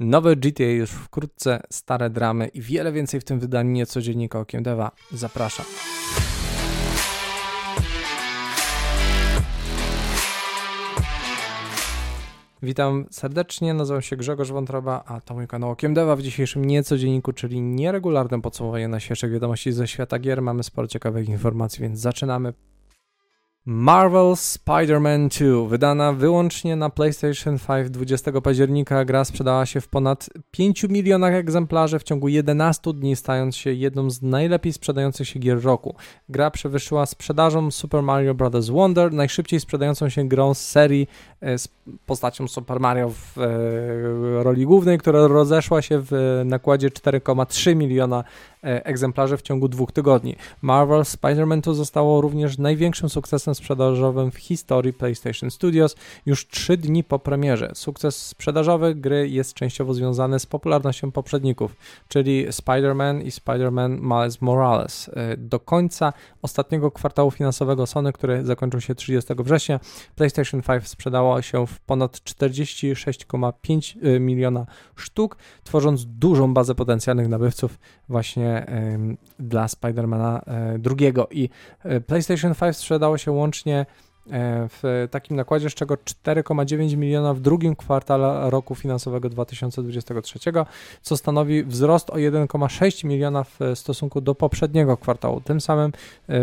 Nowe GTA już wkrótce, stare dramy i wiele więcej w tym wydaniu niecodziennika Okiem Deva. Zapraszam. Witam serdecznie, nazywam się Grzegorz Wątroba, a to mój kanał Okiem Deva w dzisiejszym niecodzienniku, czyli nieregularnym podsumowaniu najświeższych wiadomości ze świata gier. Mamy sporo ciekawych informacji, więc zaczynamy. Marvel Spider-Man 2, wydana wyłącznie na PlayStation 5 20 października, gra sprzedała się w ponad 5 milionach egzemplarzy w ciągu 11 dni, stając się jedną z najlepiej sprzedających się gier roku. Gra przewyższyła sprzedażą Super Mario Bros. Wonder, najszybciej sprzedającą się grą z serii e, z postacią Super Mario w e, roli głównej, która rozeszła się w nakładzie 4,3 miliona E, egzemplarzy w ciągu dwóch tygodni. Marvel Spider-Man 2 zostało również największym sukcesem sprzedażowym w historii PlayStation Studios już trzy dni po premierze. Sukces sprzedażowy gry jest częściowo związany z popularnością poprzedników, czyli Spider-Man i Spider-Man Miles Morales. E, do końca ostatniego kwartału finansowego Sony, który zakończył się 30 września, PlayStation 5 sprzedało się w ponad 46,5 e, miliona sztuk, tworząc dużą bazę potencjalnych nabywców właśnie dla Spidermana e, drugiego i PlayStation 5 sprzedało się łącznie E, w takim nakładzie, z czego 4,9 miliona w drugim kwartale roku finansowego 2023, co stanowi wzrost o 1,6 miliona w stosunku do poprzedniego kwartału. Tym samym e,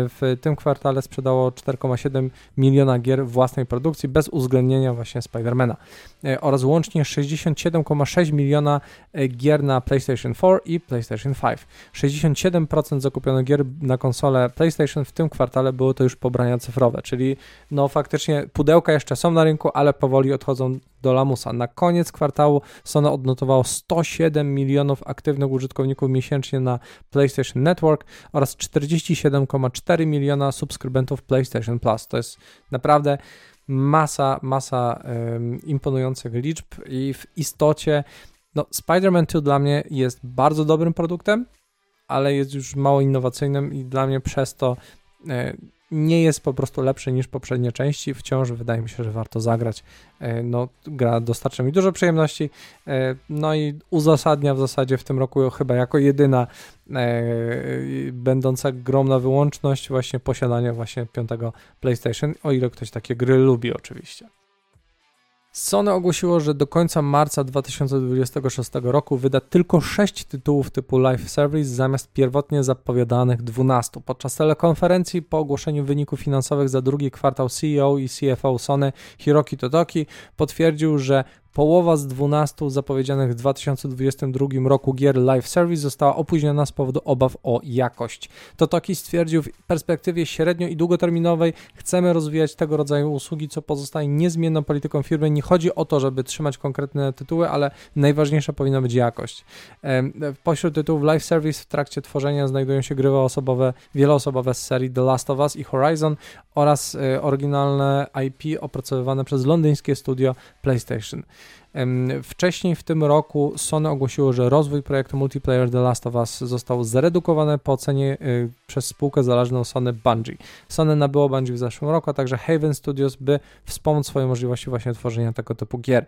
w tym kwartale sprzedało 4,7 miliona gier własnej produkcji bez uwzględnienia właśnie Spidermana e, oraz łącznie 67,6 miliona gier na PlayStation 4 i PlayStation 5. 67% zakupionych gier na konsolę PlayStation w tym kwartale było to już pobrania cyfrowe, czyli no faktycznie pudełka jeszcze są na rynku, ale powoli odchodzą do lamusa. Na koniec kwartału Sony odnotowało 107 milionów aktywnych użytkowników miesięcznie na PlayStation Network oraz 47,4 miliona subskrybentów PlayStation Plus. To jest naprawdę masa, masa imponujących liczb i w istocie no, Spider-Man 2 dla mnie jest bardzo dobrym produktem, ale jest już mało innowacyjnym i dla mnie przez to e, nie jest po prostu lepszy niż poprzednie części. Wciąż wydaje mi się, że warto zagrać. E, no, gra dostarcza mi dużo przyjemności, e, no i uzasadnia w zasadzie w tym roku chyba jako jedyna e, będąca grą na wyłączność właśnie posiadanie właśnie piątego PlayStation, o ile ktoś takie gry lubi oczywiście. Sony ogłosiło, że do końca marca 2026 roku wyda tylko 6 tytułów typu Live Service zamiast pierwotnie zapowiadanych 12. Podczas telekonferencji po ogłoszeniu wyników finansowych za drugi kwartał CEO i CFO Sony Hiroki Totoki potwierdził, że Połowa z 12 zapowiedzianych w 2022 roku gier live service została opóźniona z powodu obaw o jakość. Totoki stwierdził w perspektywie średnio i długoterminowej chcemy rozwijać tego rodzaju usługi, co pozostaje niezmienną polityką firmy. Nie chodzi o to, żeby trzymać konkretne tytuły, ale najważniejsza powinna być jakość. Pośród tytułów live service w trakcie tworzenia znajdują się gry osobowe, wieloosobowe z serii The Last of Us i Horizon oraz e, oryginalne IP opracowywane przez londyńskie studio PlayStation. Wcześniej w tym roku Sony ogłosiło, że rozwój projektu multiplayer The Last of Us został zredukowany po ocenie y, przez spółkę zależną Sony Bungie. Sony nabyło Bungie w zeszłym roku, a także Haven Studios, by wspomóc swoje możliwości właśnie tworzenia tego typu gier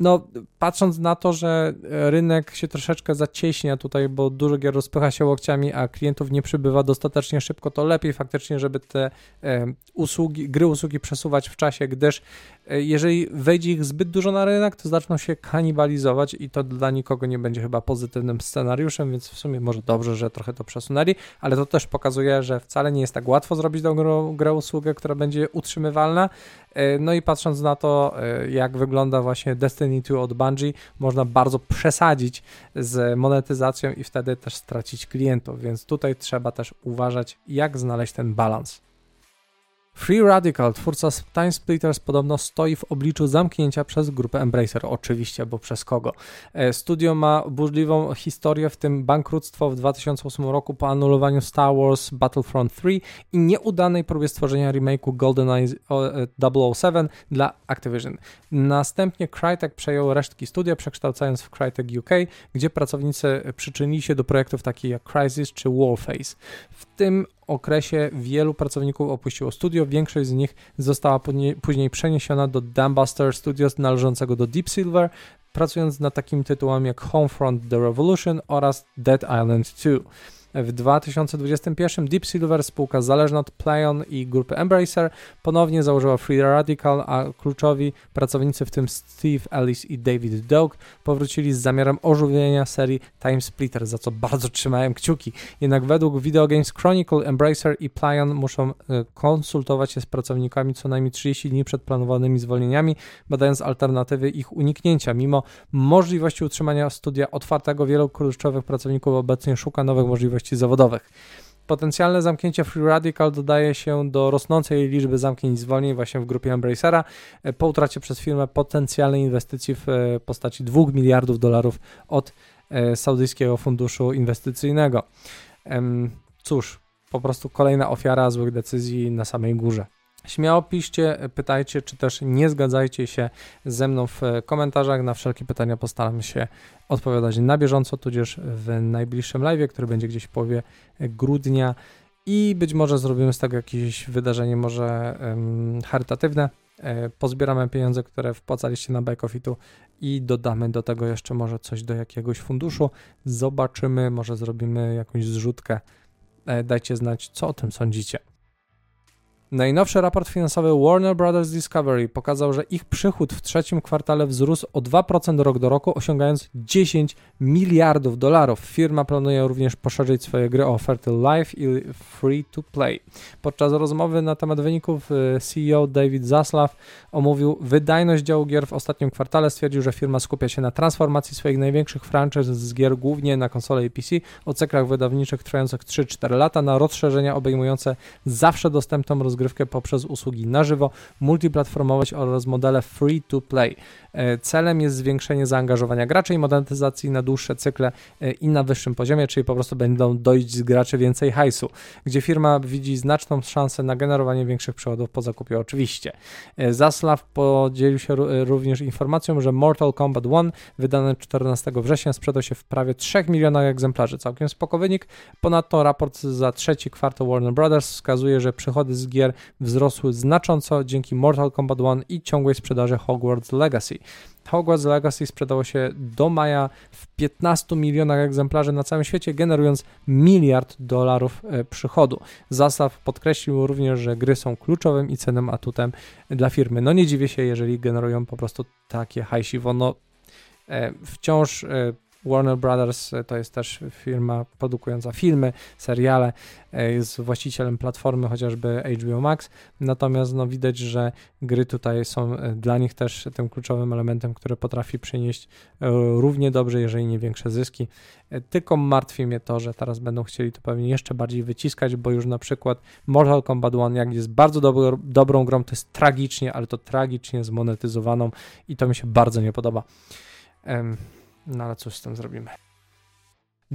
no, patrząc na to, że rynek się troszeczkę zacieśnia tutaj, bo dużo gier rozpycha się łokciami, a klientów nie przybywa dostatecznie szybko, to lepiej faktycznie, żeby te e, usługi, gry usługi przesuwać w czasie, gdyż e, jeżeli wejdzie ich zbyt dużo na rynek, to zaczną się kanibalizować i to dla nikogo nie będzie chyba pozytywnym scenariuszem, więc w sumie może dobrze, że trochę to przesunęli, ale to też pokazuje, że wcale nie jest tak łatwo zrobić tą grę, grę usługę, która będzie utrzymywalna, E, no i patrząc na to, e, jak wygląda właśnie Destiny 2 od Bungie, można bardzo przesadzić z monetyzacją i wtedy też stracić klientów, więc tutaj trzeba też uważać, jak znaleźć ten balans. Free Radical, twórca Time Splitters, podobno stoi w obliczu zamknięcia przez grupę Embracer. Oczywiście, bo przez kogo? E, studio ma burzliwą historię, w tym bankructwo w 2008 roku po anulowaniu Star Wars Battlefront 3 i nieudanej próbie stworzenia remake'u GoldenEye 007 e, dla Activision. Następnie Crytek przejął resztki studia, przekształcając w Crytek UK, gdzie pracownicy przyczynili się do projektów takich jak Crysis czy Warface. W tym okresie wielu pracowników opuściło studio, większość z nich została później przeniesiona do Dambuster Studios należącego do Deep Silver, pracując nad takim tytułem jak Homefront The Revolution oraz Dead Island 2. W 2021 Deep Silver, spółka zależna od Playon i grupy Embracer, ponownie założyła Free Radical, a kluczowi pracownicy, w tym Steve Ellis i David Doak, powrócili z zamiarem ożywienia serii Time Splitter, za co bardzo trzymałem kciuki. Jednak według Video Games Chronicle, Embracer i Playon muszą e, konsultować się z pracownikami co najmniej 30 dni przed planowanymi zwolnieniami, badając alternatywy ich uniknięcia. Mimo możliwości utrzymania studia otwartego, wielu kluczowych pracowników obecnie szuka nowych możliwości zawodowych. Potencjalne zamknięcie Free Radical dodaje się do rosnącej liczby zamknięć i zwolnień właśnie w grupie Embracera e, po utracie przez firmę potencjalnej inwestycji w e, postaci 2 miliardów dolarów od e, saudyjskiego funduszu inwestycyjnego. Cóż, po prostu kolejna ofiara złych decyzji na samej górze. Śmiało piszcie, pytajcie, czy też nie zgadzajcie się ze mną w komentarzach. Na wszelkie pytania postaram się odpowiadać na bieżąco, tudzież w najbliższym live, który będzie gdzieś w połowie grudnia i być może zrobimy z tego jakieś wydarzenie może um, charytatywne. E, pozbieramy pieniądze, które wpłacaliście na Bikeofitu i dodamy do tego jeszcze może coś do jakiegoś funduszu. Zobaczymy, może zrobimy jakąś zrzutkę. E, dajcie znać, co o tym sądzicie. Najnowszy raport finansowy Warner Brothers Discovery pokazał, że ich przychód w trzecim kwartale wzrósł o 2% rok do roku, osiągając 10 miliardów dolarów. Firma planuje również poszerzyć swoje gry o oferty live i free to play. Podczas rozmowy na temat wyników y, CEO David Zaslav omówił wydajność działu gier w ostatnim kwartale. Stwierdził, że firma skupia się na transformacji swoich największych franczyz z gier głównie na konsole i PC o cyklach wydawniczych trwających 3-4 lata na rozszerzenia obejmujące zawsze dostępną rozgrywkę rozgrywkę poprzez usługi na żywo, multiplatformowość oraz modele free to play. E, celem jest zwiększenie zaangażowania graczy i monetyzacji na dłuższe cykle e, i na wyższym poziomie, czyli po prostu będą dojść z graczy więcej hajsu, gdzie firma widzi znaczną szansę na generowanie większych przychodów po zakupie oczywiście. E, Zaslav podzielił się również informacją, że Mortal Kombat 1 wydany 14 września sprzedał się w prawie 3 milionach egzemplarzy. Całkiem spoko wynik. Ponadto raport za trzeci kwartał Warner Brothers wskazuje, że przychody z gier wzrosły znacząco dzięki Mortal Kombat 1 i ciągłej sprzedaży Hogwarts Legacy. Hogwarts Legacy sprzedało się do maja w 15 milionach egzemplarzy na całym świecie, generując miliard dolarów e, przychodu. Zastaw podkreślił również, że gry są kluczowym i cennym atutem dla firmy. No nie dziwię się, jeżeli generują po prostu takie hajsiwo. No, e, wciąż e, Warner Brothers e, to jest też firma produkująca filmy, seriale, e, jest właścicielem platformy chociażby HBO Max, natomiast no, widać, że gry tutaj są e, dla nich też tym kluczowym elementem, który potrafi przynieść równie dobrze, jeżeli nie większe zyski. Tylko martwi mnie to, że teraz będą chcieli to pewnie jeszcze bardziej wyciskać, bo już na przykład Mortal Kombat 1, jak jest bardzo dobro, dobrą grą, to jest tragicznie, ale to tragicznie zmonetyzowaną i to mi się bardzo nie podoba. Um, no ale cóż z tym zrobimy.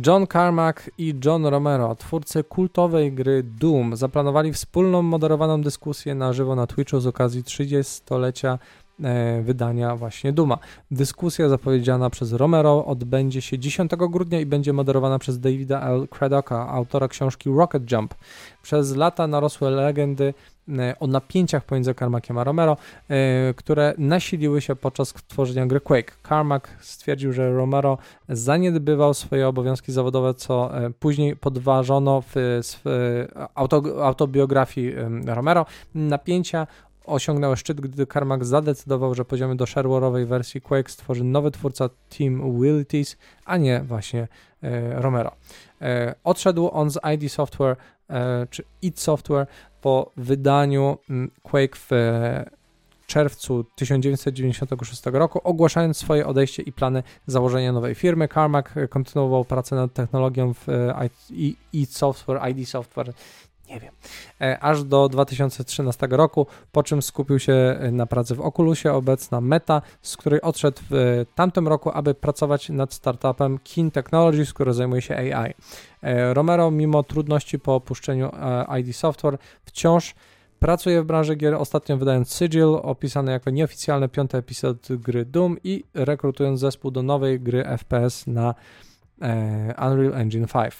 John Carmack i John Romero, twórcy kultowej gry Doom, zaplanowali wspólną moderowaną dyskusję na żywo na Twitchu z okazji 30-lecia e, wydania właśnie Duma. Dyskusja zapowiedziana przez Romero odbędzie się 10 grudnia i będzie moderowana przez Davida L. Cradocka, autora książki Rocket Jump. Przez lata narosłe legendy o napięciach pomiędzy Carmackiem a Romero, e, które nasiliły się podczas tworzenia gry Quake. Carmack stwierdził, że Romero zaniedbywał swoje obowiązki zawodowe, co e, później podważono w, w auto, autobiografii Romero. Napięcia osiągnęły szczyt, gdy Carmack zadecydował, że poziomy do sharewware'owej wersji Quake stworzy nowy twórca Team Willities, a nie właśnie Romero. Odszedł on z ID Software czy id Software po wydaniu mm, Quake w e, czerwcu 1996 roku, ogłaszając swoje odejście i plany założenia nowej firmy. Carmack kontynuował pracę nad technologią w id Software, ID Software, nie wiem, e, aż do 2013 roku, po czym skupił się e, na pracy w Oculusie, obecna Meta, z której odszedł w tamtym roku, aby pracować nad startupem Keen Technologies, który zajmuje się AI. E, Romero, mimo trudności po opuszczeniu ID Software, wciąż pracuje w branży gier, ostatnio wydając Sigil, opisany jako nieoficjalny piąty epizod gry Doom i rekrutując zespół do nowej gry FPS na Unreal Engine 5.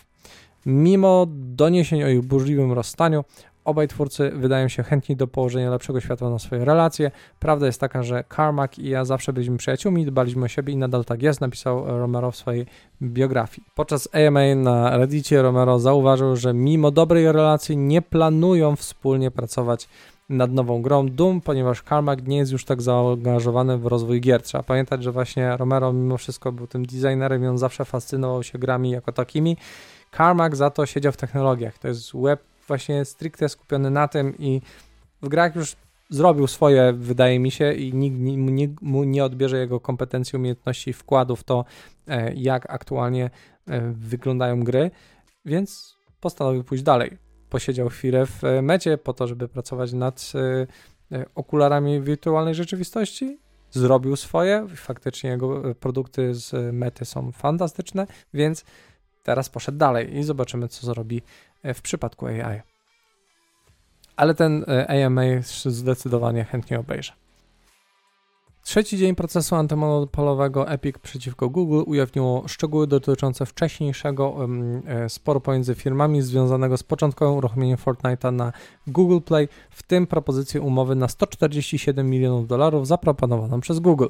Mimo doniesień o ich burzliwym rozstaniu, Obaj twórcy wydają się chętni do położenia lepszego światła na swoje relacje. Prawda jest taka, że Carmack i ja zawsze byliśmy przyjaciółmi, dbaliśmy o siebie i nadal tak jest, napisał Romero w swojej biografii. Podczas AMA na Reddicie Romero zauważył, że mimo dobrej relacji nie planują wspólnie pracować nad nową grą Doom, ponieważ Carmack nie jest już tak zaangażowany w rozwój gier. Trzeba pamiętać, że właśnie Romero mimo wszystko był tym designerem i on zawsze fascynował się grami jako takimi. Carmack za to siedział w technologiach. To jest web właśnie stricte skupiony na tym i w grach już zrobił swoje, wydaje mi się, i nikt mu nie odbierze jego kompetencji, umiejętności i wkładu w to, e, jak aktualnie e, wyglądają gry, więc postanowił pójść dalej. Posiedział chwilę w e, mecie po to, żeby pracować nad okularami wirtualnej rzeczywistości. Zrobił swoje, faktycznie jego produkty z mety są fantastyczne, więc teraz poszedł dalej i zobaczymy, co zrobi w przypadku AI. Ale ten e, AMA zdecydowanie chętnie obejrzę. Trzeci dzień procesu antymonopolowego Epic przeciwko Google ujawniło szczegóły dotyczące wcześniejszego e, sporu pomiędzy firmami związanego z początkowym uruchomieniem Fortnite'a na Google Play, w tym propozycję umowy na 147 milionów dolarów zaproponowaną przez Google.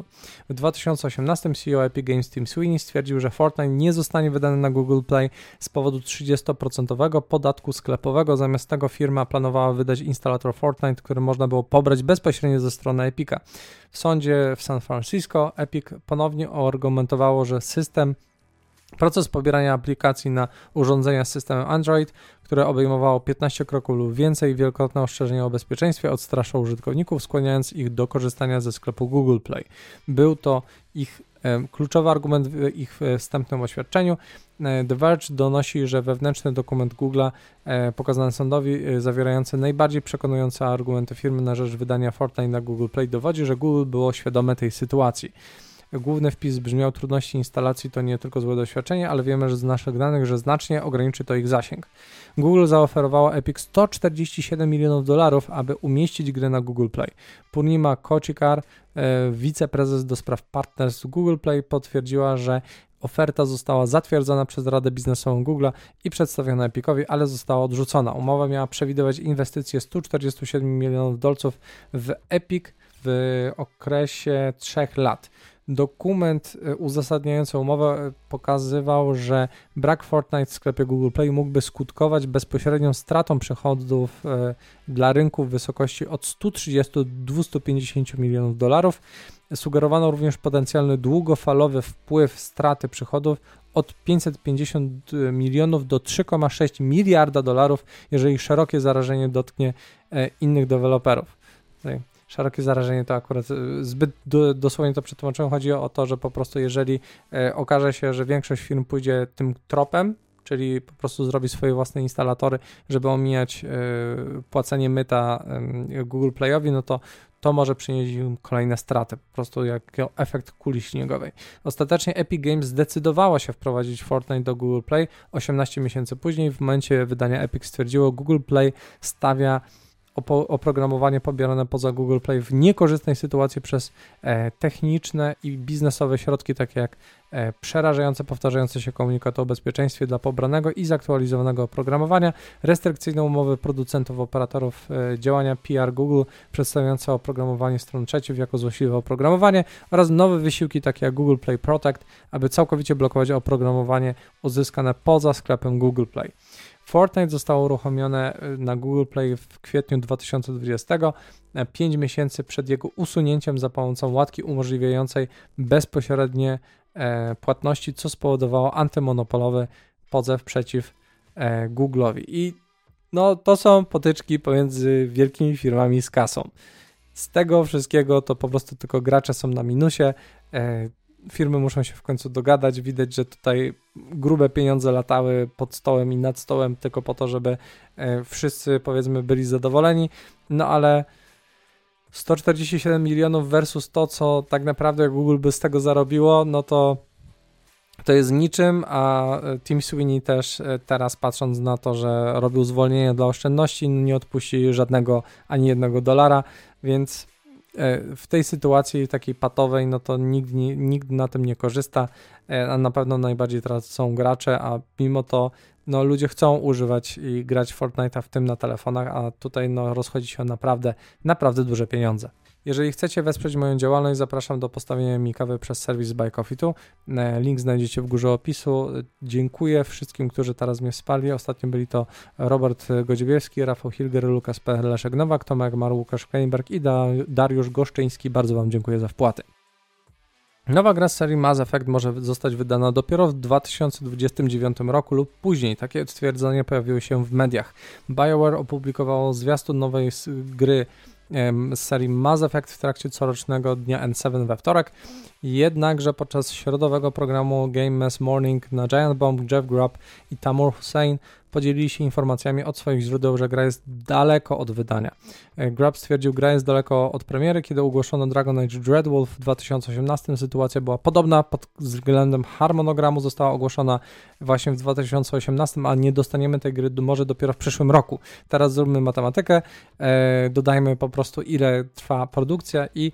W 2018 CEO Epic Games Tim Sweeney stwierdził, że Fortnite nie zostanie wydany na Google Play z powodu 30% podatku sklepowego. Zamiast tego firma planowała wydać instalator Fortnite, który można było pobrać bezpośrednio ze strony Epica. W sądzie w San Francisco Epic ponownie argumentowało, że system Proces pobierania aplikacji na urządzenia z systemem Android, które obejmowało 15 kroków lub więcej, wielokrotne ostrzeżenia o bezpieczeństwie odstraszał użytkowników, skłaniając ich do korzystania ze sklepu Google Play. Był to ich kluczowy argument w ich wstępnym oświadczeniu. E, The Verge donosi, że wewnętrzny dokument Google e, pokazany sądowi, e, zawierający najbardziej przekonujące argumenty firmy na rzecz wydania Fortnite na Google Play, dowodzi, że Google było świadome tej sytuacji. Główny wpis brzmiał: Trudności instalacji to nie tylko złe doświadczenie, ale wiemy że z naszych danych, że znacznie ograniczy to ich zasięg. Google zaoferowało Epic 147 milionów dolarów, aby umieścić grę na Google Play. Purnima Kochikar, wiceprezes do spraw partnerstw Google Play, potwierdziła, że Oferta została zatwierdzona przez Radę Biznesową Google i przedstawiona Epicowi, ale została odrzucona. Umowa miała przewidywać inwestycje 147 milionów dolców w Epic w okresie 3 lat. Dokument e, uzasadniający umowę e, pokazywał, że brak Fortnite w sklepie Google Play mógłby skutkować bezpośrednią stratą przychodów e, dla rynku w wysokości od 130 do 250 milionów dolarów. Sugerowano również potencjalny długofalowy wpływ straty przychodów od 550 milionów do 3,6 miliarda dolarów, jeżeli szerokie zarażenie dotknie innych deweloperów. Szerokie zarażenie to akurat e, zbyt do, dosłownie to przetłumaczyłem. Chodzi o to, że po prostu jeżeli e, okaże się, że większość firm pójdzie tym tropem, czyli po prostu zrobi swoje własne instalatory, żeby omijać e, płacenie myta Google Playowi, no to to może przynieść im kolejne straty, po prostu jak efekt kuli śniegowej. Ostatecznie Epic Games zdecydowała się wprowadzić Fortnite do Google Play 18 miesięcy później. W momencie wydania Epic stwierdziło, Google Play stawia oprogramowanie pobierane poza Google Play w niekorzystnej sytuacji przez e, techniczne i biznesowe środki, takie jak e, przerażające, powtarzające się komunikaty o bezpieczeństwie dla pobranego i zaktualizowanego oprogramowania, restrykcyjne umowy producentów, operatorów e, działania PR Google przedstawiające oprogramowanie stron trzecich jako złośliwe oprogramowanie oraz nowe wysiłki takie jak Google Play Protect, aby całkowicie blokować oprogramowanie uzyskane poza sklepem Google Play. Fortnite zostało uruchomione y, na Google Play w kwietniu 2020, 5 miesięcy przed jego usunięciem za pomocą łatki umożliwiającej bezpośrednie e, płatności, co spowodowało antymonopolowy pozew przeciw e, Google'owi. I no, to są potyczki pomiędzy wielkimi firmami z kasą. Z tego wszystkiego to po prostu tylko gracze są na minusie. Firmy muszą się w końcu dogadać. Widać, że tutaj grube pieniądze latały pod stołem i nad stołem tylko po to, żeby e, wszyscy powiedzmy byli zadowoleni. No ale 147 milionów versus to, co tak naprawdę Google by z tego zarobiło, no to to jest niczym, a e, Tim Sweeney też e, teraz patrząc na to, że robił zwolnienie dla oszczędności, nie odpuści żadnego ani jednego dolara, więc w tej sytuacji takiej patowej, no to nikt, nikt na tym nie korzysta, a na pewno najbardziej teraz są gracze, a mimo to no, ludzie chcą używać i grać Fortnite'a w tym na telefonach, a tutaj no, rozchodzi się naprawdę, naprawdę duże pieniądze. Jeżeli chcecie wesprzeć moją działalność, zapraszam do postawienia mi kawy przez serwis Buy Coffee Tu. E, link znajdziecie w górze opisu. Dziękuję wszystkim, którzy teraz mnie wsparli. Ostatnio byli to Robert Godziewiewski, Rafał Hilger, Lukas P. Leszek Nowak, Tomek Mar, Łukasz Kleinberg i Dariusz Goszczyński. Bardzo Wam dziękuję za wpłaty. Nowa gra z serii Mass Effect może zostać wydana dopiero w 2029 roku lub później. Takie stwierdzenie pojawiło się w mediach. BioWare opublikowało zwiastun nowej gry z serii Mass Effect w trakcie corocznego dnia N7 we wtorek. Jednakże podczas środowego programu Game Mass Morning na Giant Bomb Jeff Grubb i Tamur Hussein podzielili się informacjami od swoich źródeł, że gra jest daleko od wydania. E, Grubb stwierdził, gra jest daleko od premiery, kiedy ogłoszono Dragon Age Dreadwolf w 2018. Sytuacja była podobna pod względem harmonogramu, została ogłoszona właśnie w 2018, a nie dostaniemy tej gry może dopiero w przyszłym roku. Teraz zróbmy matematykę, e, dodajmy po prostu ile trwa produkcja i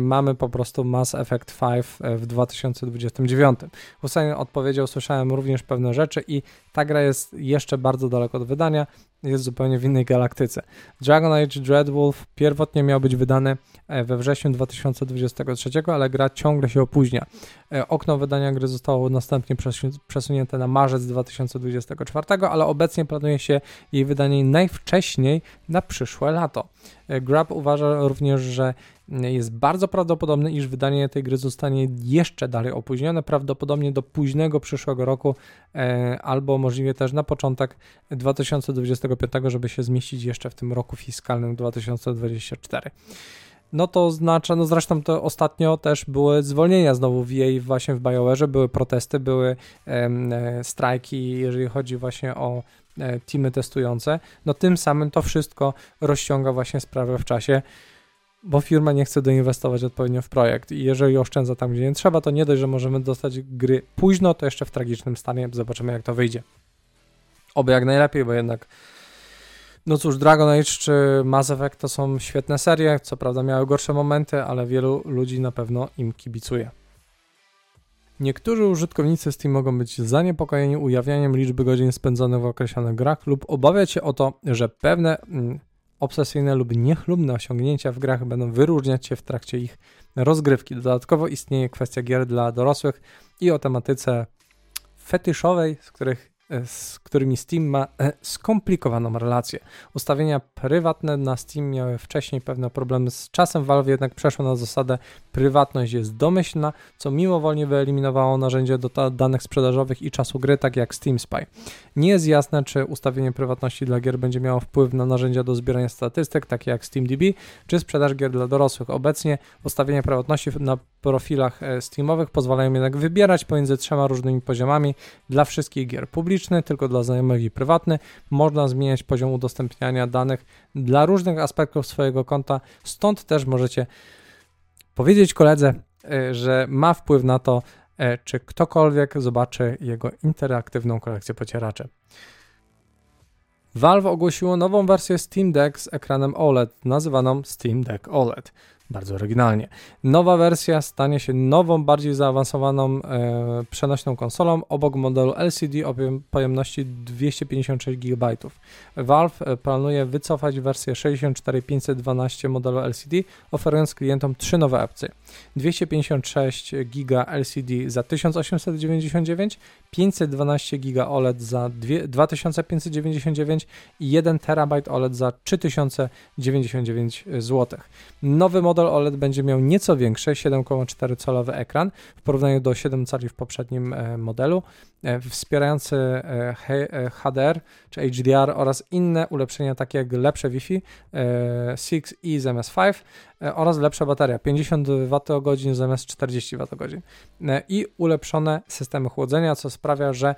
mamy po prostu Mass Effect 5 e, w 2029. Hussein odpowiedział, słyszałem również pewne rzeczy i ta gra jest jeszcze bardzo daleko od wydania, jest zupełnie w innej galaktyce. Dragon Age Dreadwolf pierwotnie miał być wydany e, we wrześniu 2023, ale gra ciągle się opóźnia. Okno wydania gry zostało następnie przesunięte na marzec 2024, ale obecnie planuje się jej wydanie najwcześniej na przyszłe lato. Grab uważa również, że jest bardzo prawdopodobne, iż wydanie tej gry zostanie jeszcze dalej opóźnione, prawdopodobnie do późnego przyszłego roku, e, albo możliwie też na początek 2025, żeby się zmieścić jeszcze w tym roku fiskalnym 2024 no to oznacza, no zresztą to ostatnio też były zwolnienia znowu w jej właśnie w BioWare, były protesty, były e, strajki, jeżeli chodzi właśnie o e, teamy testujące, no tym samym to wszystko rozciąga właśnie sprawę w czasie bo firma nie chce doinwestować odpowiednio w projekt i jeżeli oszczędza tam, gdzie nie trzeba, to nie dość, że możemy dostać gry późno, to jeszcze w tragicznym stanie. Zobaczymy, jak to wyjdzie. Oby jak najlepiej, bo jednak no cóż, Dragon Age czy Mass Effect to są świetne serie, co prawda miały gorsze momenty, ale wielu ludzi na pewno im kibicuje. Niektórzy użytkownicy Steam mogą być zaniepokojeni ujawnianiem liczby godzin spędzonych w określonych grach lub obawiać się o to, że pewne mm, obsesyjne lub niechlubne osiągnięcia w grach będą wyróżniać się w trakcie ich rozgrywki. Dodatkowo istnieje kwestia gier dla dorosłych i o tematyce fetyszowej, z których z którymi Steam ma e, skomplikowaną relację. Ustawienia prywatne na Steam miały wcześniej pewne problemy z czasem, Valve jednak przeszło na zasadę prywatność jest domyślna, co mimowolnie wyeliminowało narzędzie do danych sprzedażowych i czasu gry, tak jak Steam Spy. Nie jest jasne, czy ustawienie prywatności dla gier będzie miało wpływ na narzędzia do zbierania statystyk, takie jak SteamDB, czy sprzedaż gier dla dorosłych. Obecnie ustawienie prywatności na profilach e, Steamowych pozwalają jednak wybierać pomiędzy trzema różnymi poziomami dla wszystkich gier publiczny, tylko dla znajomych i prywatny. Można zmieniać poziom udostępniania danych dla różnych aspektów swojego konta, stąd też możecie powiedzieć koledze, e, że ma wpływ na to, e, czy ktokolwiek zobaczy jego interaktywną kolekcję pocieraczy. Valve ogłosiło nową wersję Steam Deck z ekranem OLED, nazywaną Steam Deck OLED. Bardzo oryginalnie. Nowa wersja stanie się nową, bardziej zaawansowaną e, przenośną konsolą obok modelu LCD o pojemności 256 GB. Valve e, planuje wycofać wersję 64512 modelu LCD, oferując klientom trzy nowe opcje. 256 GB LCD za 1899, 512 GB OLED za 2599 i 1 TB OLED za 3099 zł. Nowy model OLED będzie miał nieco większy 7,4 calowy ekran w porównaniu do 7 cali w poprzednim e, modelu, e, wspierający HDR e, czy HDR oraz inne ulepszenia takie jak lepsze Wi-Fi 6E zamiast 5 oraz lepsza bateria 50 Wh zamiast 40 Wh i ulepszone systemy chłodzenia, co sprawia, że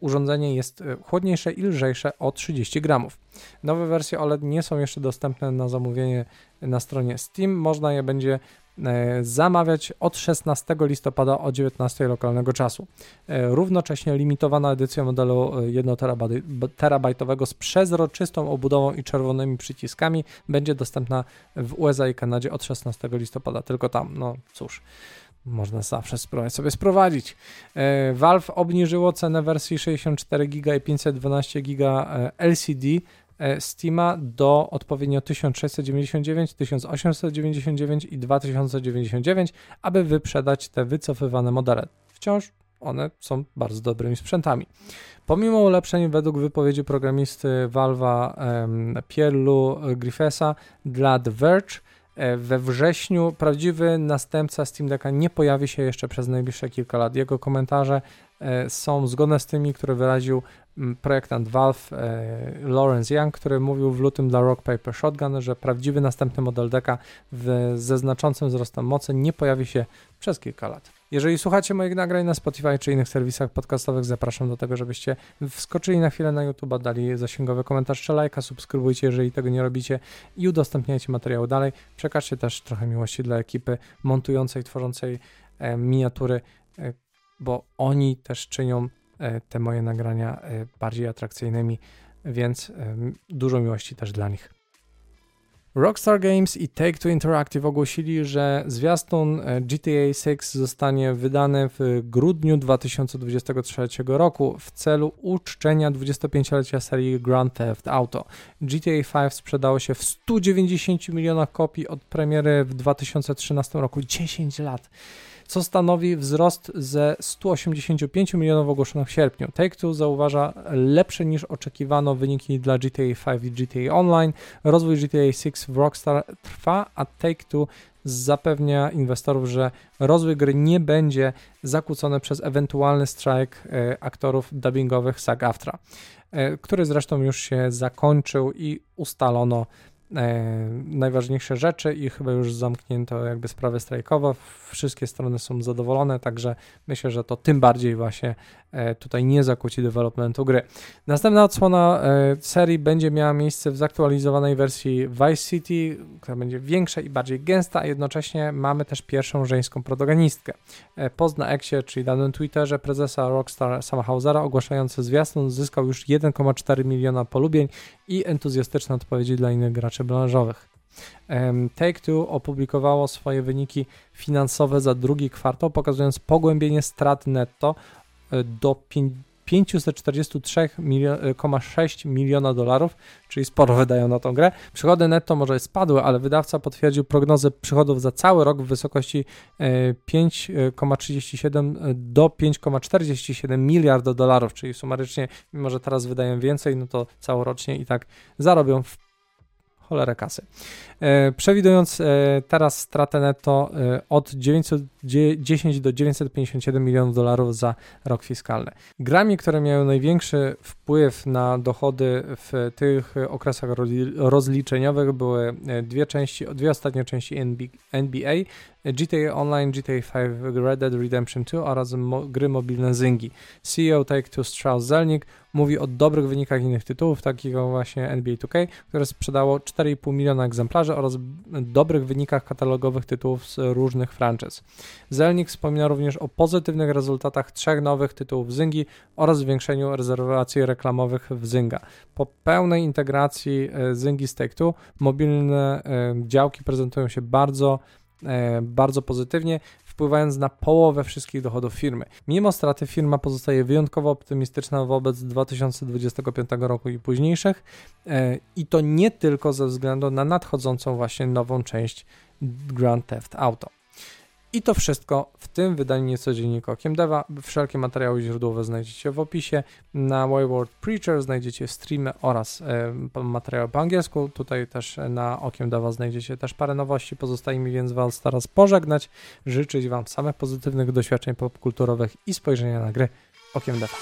urządzenie jest chłodniejsze i lżejsze o 30 gramów. Nowe wersje OLED nie są jeszcze dostępne na zamówienie na stronie Steam. Można je będzie zamawiać od 16 listopada o 19 lokalnego czasu. Równocześnie limitowana edycja modelu 1 terabajtowego z przezroczystą obudową i czerwonymi przyciskami będzie dostępna w USA i Kanadzie od 16 listopada. Tylko tam, no cóż można zawsze spróbować sobie sprowadzić. E, Valve obniżyło cenę wersji 64 GB i 512 GB LCD Steama do odpowiednio 1699, 1899 i 2099, aby wyprzedać te wycofywane modele. Wciąż one są bardzo dobrymi sprzętami. Pomimo ulepszeń według wypowiedzi programisty Valve'a Pierlu Griffesa dla The Verge we wrześniu prawdziwy następca Steam Decka nie pojawi się jeszcze przez najbliższe kilka lat. Jego komentarze e, są zgodne z tymi, które wyraził projektant Valve e, Lawrence Young, który mówił w lutym dla Rock Paper Shotgun, że prawdziwy następny model decka w, ze znaczącym wzrostem mocy nie pojawi się przez kilka lat. Jeżeli słuchacie moich nagrań na Spotify czy innych serwisach podcastowych, zapraszam do tego, żebyście wskoczyli na chwilę na YouTube, dali zasięgowy komentarz czy lajka, subskrybujcie, jeżeli tego nie robicie i udostępniajcie materiał dalej. Przekażcie też trochę miłości dla ekipy montującej, tworzącej e, miniatury, e, bo oni też czynią e, te moje nagrania e, bardziej atrakcyjnymi, więc e, dużo miłości też dla nich. Rockstar Games i Take-Two Interactive ogłosili, że zwiastun e, GTA 6 zostanie wydany w grudniu 2023 roku w celu uczczenia 25-lecia serii Grand Theft Auto. GTA 5 sprzedało się w 190 milionach kopii od premiery w 2013 roku, 10 lat co stanowi wzrost ze 185 milionów ogłoszonych w sierpniu. Take-Two zauważa lepsze niż oczekiwano wyniki dla GTA 5 i GTA Online. Rozwój GTA 6 w Rockstar trwa, a Take-Two zapewnia inwestorów, że rozwój gry nie będzie zakłócony przez ewentualny strajk e, aktorów dubbingowych SAG-AFTRA, e, który zresztą już się zakończył i ustalono najważniejsze rzeczy i chyba już zamknięto jakby sprawę strajkową. Wszystkie strony są zadowolone, także myślę, że to tym bardziej właśnie e, tutaj nie zakłóci developmentu gry. Następna odsłona e, serii będzie miała miejsce w zaktualizowanej wersji Vice City, która będzie większa i bardziej gęsta, a jednocześnie mamy też pierwszą żeńską protagonistkę. E, post na Exie, czyli danym Twitterze prezesa Rockstar Sama Hausera ogłaszający zwiastun zyskał już 1,4 miliona polubień i entuzjastyczne odpowiedzi dla innych graczy branżowych. Take-Two opublikowało swoje wyniki finansowe za drugi kwartał, pokazując pogłębienie strat netto e, do 543,6 y, miliona dolarów, czyli sporo wydają na tą grę. Przychody netto może spadły, ale wydawca potwierdził prognozę przychodów za cały rok w wysokości e, 5,37 e, e, do 5,47 miliarda dolarów, czyli sumarycznie, mimo że teraz wydają więcej, no to całorocznie i tak zarobią w cholerę kasy. Przewidując teraz stratę netto od 900 10 do 957 milionów dolarów za rok fiskalny. Grami, które miały największy wpływ na dochody w tych okresach rozliczeniowych były e, dwie części, dwie ostatnie części NBA, GTA Online, GTA 5, Red Dead Redemption 2 oraz mo gry mobilne Zyngi. CEO Take-Two Strauss Zelnick mówi o dobrych wynikach innych tytułów, takich właśnie NBA 2K, które sprzedało 4,5 miliona egzemplarzy oraz dobrych wynikach katalogowych tytułów z różnych franczyz. Zelnik wspomina również o pozytywnych rezultatach trzech nowych tytułów Zyngi oraz zwiększeniu rezerwacji reklamowych w Zynga. Po pełnej integracji e, Zyngi z Take-Two mobilne e, działki prezentują się bardzo e, bardzo pozytywnie, wpływając na połowę wszystkich dochodów firmy. Mimo straty firma pozostaje wyjątkowo optymistyczna wobec 2025 roku i późniejszych i to nie tylko ze względu na nadchodzącą właśnie nową część Grand Theft Auto. I to wszystko w tym wydaniu niecodziennika Okiem Deva. Wszelkie materiały źródłowe znajdziecie w opisie. Na Wayward Preacher znajdziecie streamy oraz e, materiały po angielsku. Tutaj też na Okiem Deva znajdziecie też parę nowości. Pozostaje mi więc Was teraz pożegnać, życzyć Wam samych pozytywnych doświadczeń popkulturowych i spojrzenia na gry Okiem Deva.